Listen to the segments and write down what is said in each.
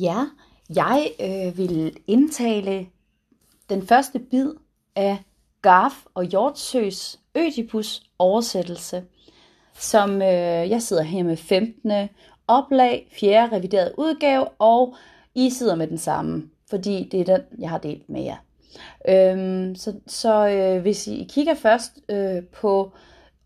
Ja, jeg øh, vil indtale den første bid af Garf og Hjortsøs Ødipus oversættelse, som øh, jeg sidder her med 15. oplag, 4. revideret udgave, og I sidder med den samme, fordi det er den, jeg har delt med jer. Øhm, så så øh, hvis I kigger først øh, på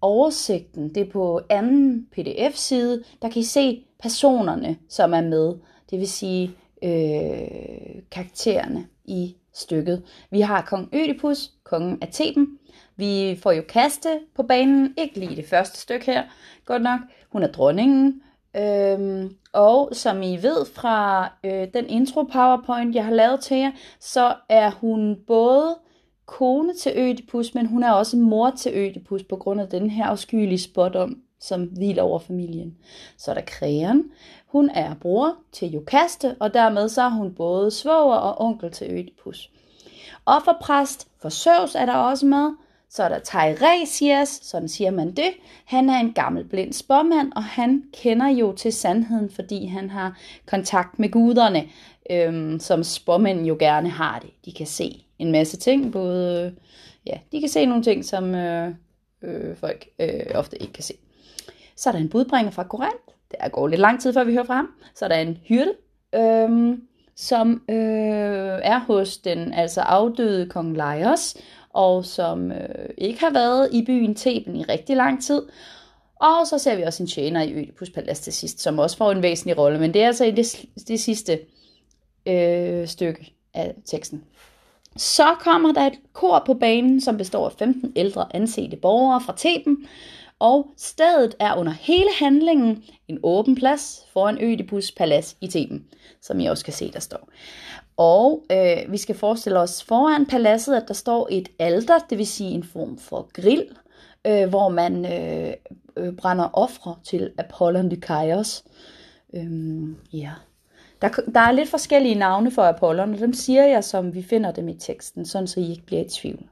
oversigten, det er på anden pdf-side, der kan I se personerne, som er med. Det vil sige øh, karaktererne i stykket. Vi har kong Ødipus, kongen af Theben. Vi får jo Kaste på banen, ikke lige det første stykke her, godt nok. Hun er dronningen. Øhm, og som I ved fra øh, den intro PowerPoint, jeg har lavet til jer, så er hun både kone til Ødipus, men hun er også mor til Ødipus på grund af den her afskyelige spot om, som hviler over familien. Så er der Kræren. Hun er bror til Jokaste, og dermed så er hun både svoger og onkel til Ødipus. Offerpræst for Søvs er der også med. Så er der Teiresias, sådan siger man det. Han er en gammel blind spåmand, og han kender jo til sandheden, fordi han har kontakt med guderne, øhm, som spåmænd jo gerne har det. De kan se en masse ting, både, øh, ja, de kan se nogle ting, som øh, øh, folk øh, ofte ikke kan se. Så er der en budbringer fra Korinth. Det går lidt lang tid, før vi hører fra ham. Så er der en hyrde, øh, som øh, er hos den altså afdøde kong Laios, og som øh, ikke har været i byen Theben i rigtig lang tid. Og så ser vi også en tjener i Ødipus Palace til sidst, som også får en væsentlig rolle, men det er altså i det, det sidste øh, stykke af teksten. Så kommer der et kor på banen, som består af 15 ældre ansete borgere fra Theben, og stedet er under hele handlingen en åben plads foran Ødipus Palads i Theben, som I også kan se, der står. Og øh, vi skal forestille os foran paladset, at der står et alter, det vil sige en form for grill, øh, hvor man øh, øh, brænder ofre til Apollon Lykaios. Øhm, ja. Der, der er lidt forskellige navne for Apollon, og dem siger jeg, som vi finder dem i teksten, sådan så I ikke bliver i tvivl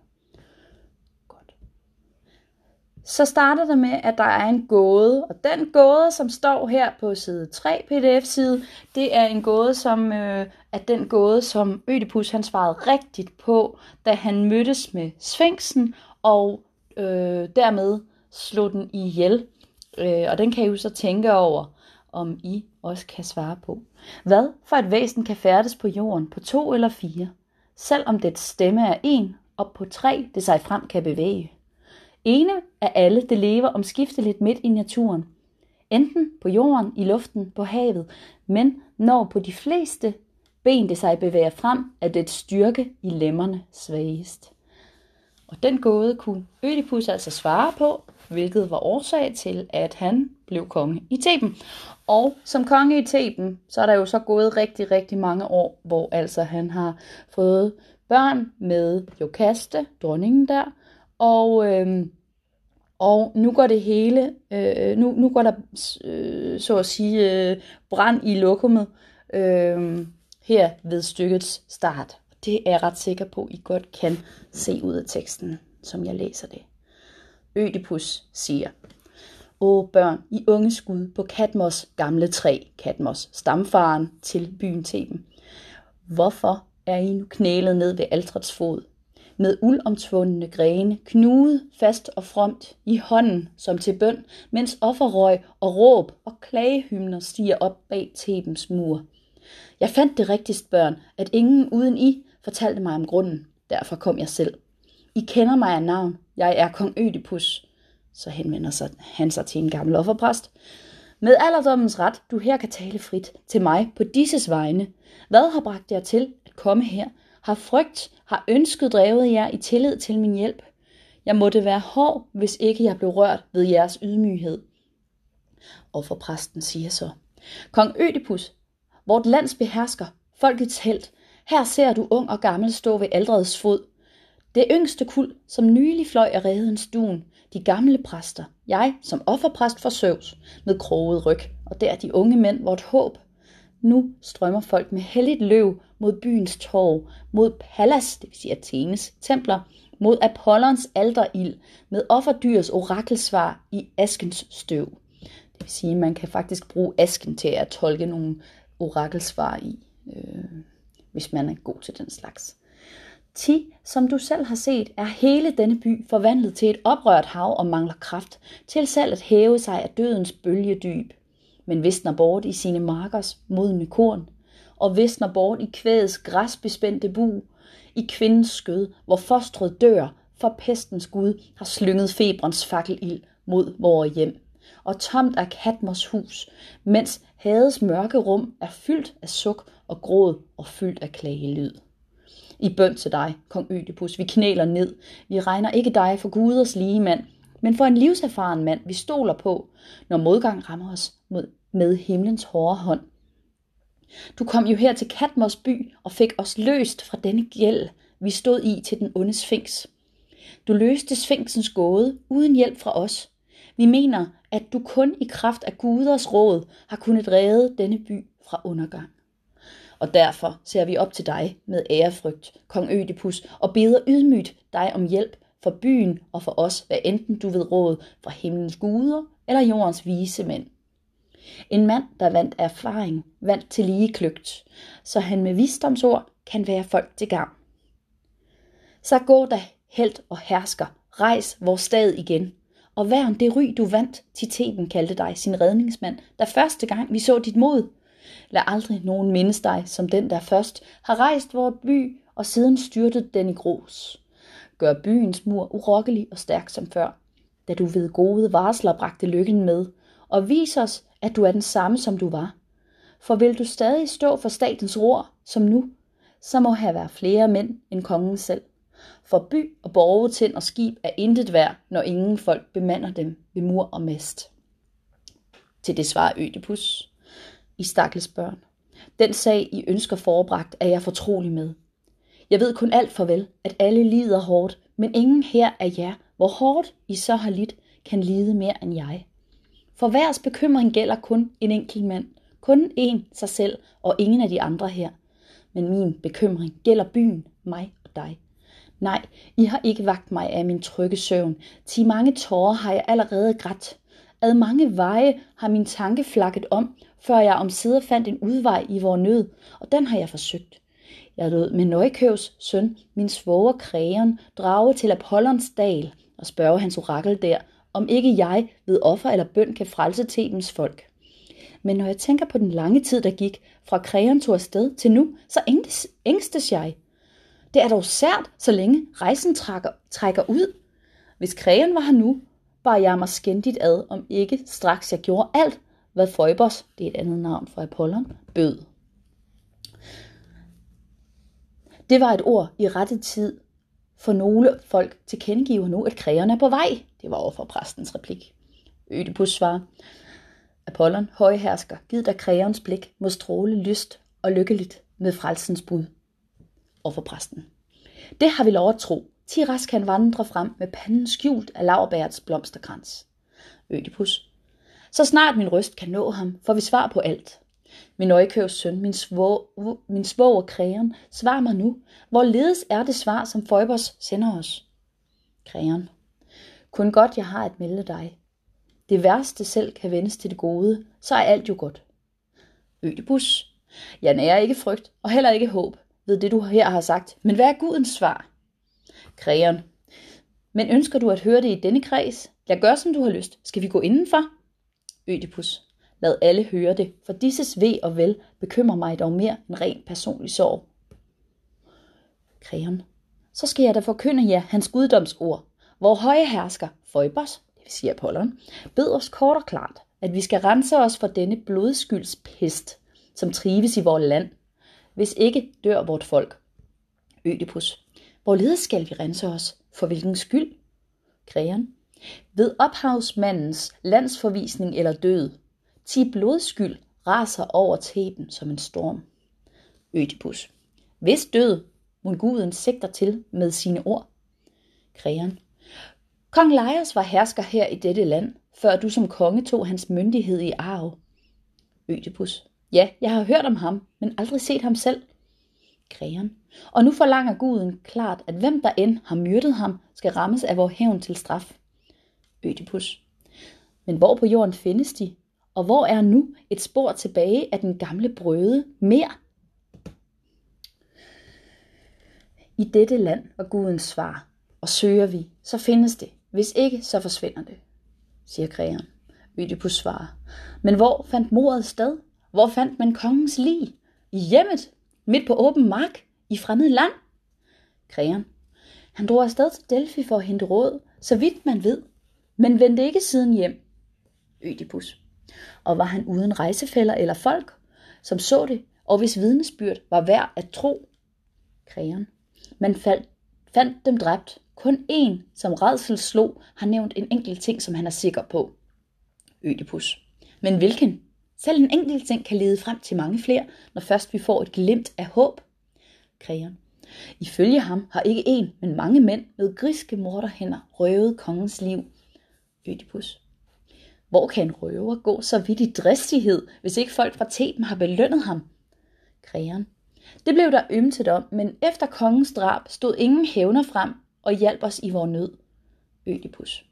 så starter det med, at der er en gåde, og den gåde, som står her på side 3 pdf-side, det er en gåde, som øh, er den gåde, som Ødipus han svarede rigtigt på, da han mødtes med Sphinxen, og øh, dermed slog den ihjel. Øh, og den kan I jo så tænke over, om I også kan svare på. Hvad for et væsen kan færdes på jorden på to eller fire, selvom dets stemme er en, og på tre det sig frem kan bevæge? Ene af alle, det lever omskifteligt midt i naturen. Enten på jorden, i luften, på havet, men når på de fleste ben det sig bevæger frem, er det styrke i lemmerne svagest. Og den gåde kunne Ødipus altså svare på, hvilket var årsag til, at han blev konge i Theben. Og som konge i Theben, så er der jo så gået rigtig, rigtig mange år, hvor altså han har fået børn med Jokaste, dronningen der, og øh, og nu går det hele, øh, nu, nu går der øh, så at sige øh, brand i lokummet øh, her ved stykkets start. Det er jeg ret sikker på, I godt kan se ud af teksten, som jeg læser det. Ødipus siger, Åh børn, I unge skud på Katmos gamle træ, Katmos, stamfaren til byen Theben. Hvorfor er I nu knælet ned ved altrets fod? Med uldomtvundne grene, knude fast og fromt i hånden som til bøn, mens offerrøg og råb og klagehymner stiger op bag Tebens mur. Jeg fandt det rigtigst, børn, at ingen uden I fortalte mig om grunden. Derfor kom jeg selv. I kender mig af navn. Jeg er kong Ødipus. Så henvender sig han sig til en gammel offerpræst. Med alderdommens ret, du her kan tale frit til mig på disses vegne. Hvad har bragt jer til at komme her? Har frygt, har ønsket drevet jer i tillid til min hjælp. Jeg måtte være hård, hvis ikke jeg blev rørt ved jeres ydmyghed. Og for præsten siger så, Kong Ødipus, vort lands behersker, folkets held, her ser du ung og gammel stå ved aldrets fod. Det yngste kul, som nylig fløj af redens duen, de gamle præster, jeg som offerpræst for Søvs, med kroget ryg, og der de unge mænd, vort håb, nu strømmer folk med helligt løv mod byens torv, mod Pallas, det vil sige Athenes, templer, mod Apollons alterild, med offerdyrs orakelsvar i askens støv. Det vil sige, at man kan faktisk bruge asken til at tolke nogle orakelsvar i. øh, hvis man er god til den slags. Ti, som du selv har set, er hele denne by forvandlet til et oprørt hav og mangler kraft til selv at hæve sig af dødens bølgedyb, men visner bort i sine markers modne korn, og visner bort i kvædets græsbespændte bu, i kvindens skød, hvor fostret dør, for pestens gud har slynget febrens fakkelild mod vores hjem. Og tomt er Katmos hus, mens Hades mørke rum er fyldt af suk og gråd og fyldt af klagelyd. I bøn til dig, kong Ødipus, vi knæler ned. Vi regner ikke dig for guders lige mand, men for en livserfaren mand, vi stoler på, når modgang rammer os mod, med himlens hårde hånd. Du kom jo her til Katmos by og fik os løst fra denne gæld, vi stod i til den onde sfinks. Du løste sfinksens gåde uden hjælp fra os. Vi mener, at du kun i kraft af guders råd har kunnet redde denne by fra undergang. Og derfor ser vi op til dig med ærefrygt, kong Ødipus, og beder ydmygt dig om hjælp for byen og for os, hvad enten du ved råd fra himlens guder eller jordens vise mænd. En mand, der vandt erfaring, vandt til lige kløgt, så han med visdomsord kan være folk til gavn. Så gå da, held og hersker, rejs vores stad igen, og værn det ry, du vandt, Titeten kaldte dig sin redningsmand, da første gang vi så dit mod. Lad aldrig nogen mindes dig, som den, der først har rejst vores by, og siden styrtet den i grus. Gør byens mur urokkelig og stærk som før, da du ved gode varsler bragte lykken med, og vis os, at du er den samme, som du var. For vil du stadig stå for statens ror, som nu, så må her være flere mænd end kongen selv. For by og borge, tind og skib er intet værd, når ingen folk bemander dem ved mur og mast. Til det svarer Ødipus. I stakkels børn. Den sag, I ønsker forebragt, er jeg fortrolig med. Jeg ved kun alt for vel, at alle lider hårdt, men ingen her af jer, hvor hårdt I så har lidt, kan lide mere end jeg. For værs bekymring gælder kun en enkelt mand, kun en sig selv og ingen af de andre her. Men min bekymring gælder byen, mig og dig. Nej, I har ikke vagt mig af min trygge søvn. Til mange tårer har jeg allerede grædt. Ad mange veje har min tanke flakket om, før jeg om sider fandt en udvej i vor nød, og den har jeg forsøgt. Jeg lod med Nøjkøvs søn, min svoger Krægen, drage til Apollons dal og spørge hans orakel der, om ikke jeg ved offer eller bøn kan frelse Thebens folk. Men når jeg tænker på den lange tid, der gik fra Krægen tog afsted til nu, så ængstes jeg. Det er dog sært, så længe rejsen trækker, trækker ud. Hvis Krægen var her nu, bar jeg mig skændigt ad, om ikke straks jeg gjorde alt, hvad Phoebos, det er et andet navn for Apollon, bød. Det var et ord i rette tid, for nogle folk tilkendegiver nu, at krægerne er på vej. Det var overfor præstens replik. Ødipus svarer, Apollon, højhersker, giv dig krægerens blik, må stråle lyst og lykkeligt med frelsens bud. Og for præsten. Det har vi lov at tro. Tiras kan vandre frem med panden skjult af lavbærets blomsterkrans. Ødipus. Så snart min røst kan nå ham, får vi svar på alt. Min Øjkøvs søn, min, svog, min svoger krægen, svar mig nu. Hvorledes er det svar, som Føjbers sender os? Krægen. Kun godt, jeg har at melde dig. Det værste selv kan vendes til det gode, så er alt jo godt. Ødipus. Jeg nærer ikke frygt, og heller ikke håb, ved det du her har sagt. Men hvad er Gudens svar? Krægen. Men ønsker du at høre det i denne kreds? Jeg gør, som du har lyst. Skal vi gå indenfor? Ødipus. Lad alle høre det, for disses ved og vel bekymrer mig dog mere end ren personlig sorg. Kreon, Så skal jeg da forkynde jer hans guddomsord, hvor høje hersker, Phoebos, det vil sige Apollon, bed os kort og klart, at vi skal rense os for denne blodskylds pest, som trives i vores land. Hvis ikke dør vort folk. Ødipus. Hvorledes skal vi rense os? For hvilken skyld? Kreon, Ved ophavsmandens landsforvisning eller død, Ti blodskyld raser over Theben som en storm. Ødipus. Hvis død, må guden sigter til med sine ord. Kreon. Kong Laios var hersker her i dette land, før du som konge tog hans myndighed i arv. Ødipus. Ja, jeg har hørt om ham, men aldrig set ham selv. Kreon. Og nu forlanger guden klart, at hvem der end har myrdet ham, skal rammes af vor hævn til straf. Ødipus. Men hvor på jorden findes de, og hvor er nu et spor tilbage af den gamle brøde mere? I dette land var Gudens svar, og søger vi, så findes det. Hvis ikke, så forsvinder det, siger krægeren. Ødipus svarer. Men hvor fandt mordet sted? Hvor fandt man kongens lig? I hjemmet? Midt på åben mark? I fremmed land? Krægeren. Han drog afsted til Delphi for at hente råd, så vidt man ved, men vendte ikke siden hjem. Ødipus. Og var han uden rejsefælder eller folk, som så det, og hvis vidnesbyrd var værd at tro? Krægeren. Man faldt, fandt dem dræbt. Kun én, som redsel slog, har nævnt en enkelt ting, som han er sikker på. Ødipus. Men hvilken? Selv en enkelt ting kan lede frem til mange flere, når først vi får et glimt af håb. Krægeren. Ifølge ham har ikke en, men mange mænd med griske morderhænder røvet kongens liv. Ødipus. Hvor kan en røver gå så vidt i dristighed, hvis ikke folk fra Theben har belønnet ham? Krigeren. Det blev der ymtet om, men efter kongens drab stod ingen hævner frem og hjalp os i vor nød. Ødipus.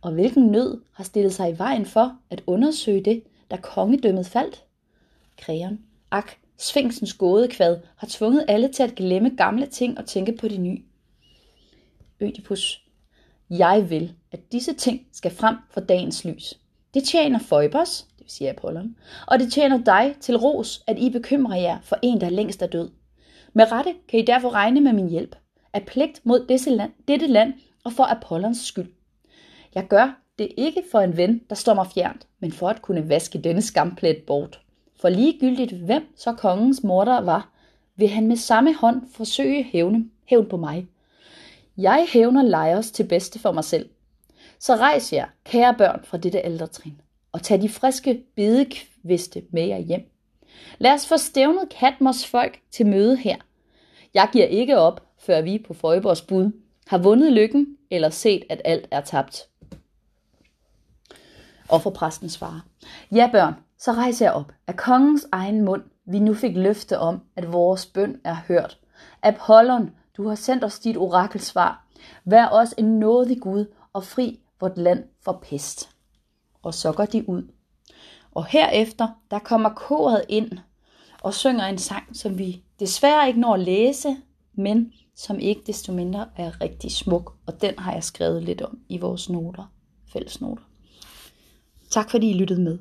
Og hvilken nød har stillet sig i vejen for at undersøge det, da kongedømmet faldt? Krigeren. Ak, Sfinksens gådekvad har tvunget alle til at glemme gamle ting og tænke på de nye. Ødipus. Jeg vil, at disse ting skal frem for dagens lys. Det tjener Phoebos, det vil sige Apollon, og det tjener dig til ros, at I bekymrer jer for en, der længst er død. Med rette kan I derfor regne med min hjælp, af pligt mod disse land, dette land og for Apollons skyld. Jeg gør det ikke for en ven, der står mig fjernt, men for at kunne vaske denne skamplet bort. For ligegyldigt hvem så kongens morder var, vil han med samme hånd forsøge hævne, hævn på mig. Jeg hævner Leios til bedste for mig selv. Så rejs jer, kære børn, fra dette ældretrin, og tag de friske bedekviste med jer hjem. Lad os få stævnet Katmos folk til møde her. Jeg giver ikke op, før vi på Føjborgs bud har vundet lykken eller set, at alt er tabt. Og for præsten svarer, ja børn, så rejser jeg op af kongens egen mund, vi nu fik løfte om, at vores bøn er hørt. Apollon, du har sendt os dit orakelsvar. Vær os en nådig Gud og fri vort land for pest. Og så går de ud. Og herefter, der kommer koret ind og synger en sang, som vi desværre ikke når at læse, men som ikke desto mindre er rigtig smuk, og den har jeg skrevet lidt om i vores noter, fælles noter. Tak fordi I lyttede med.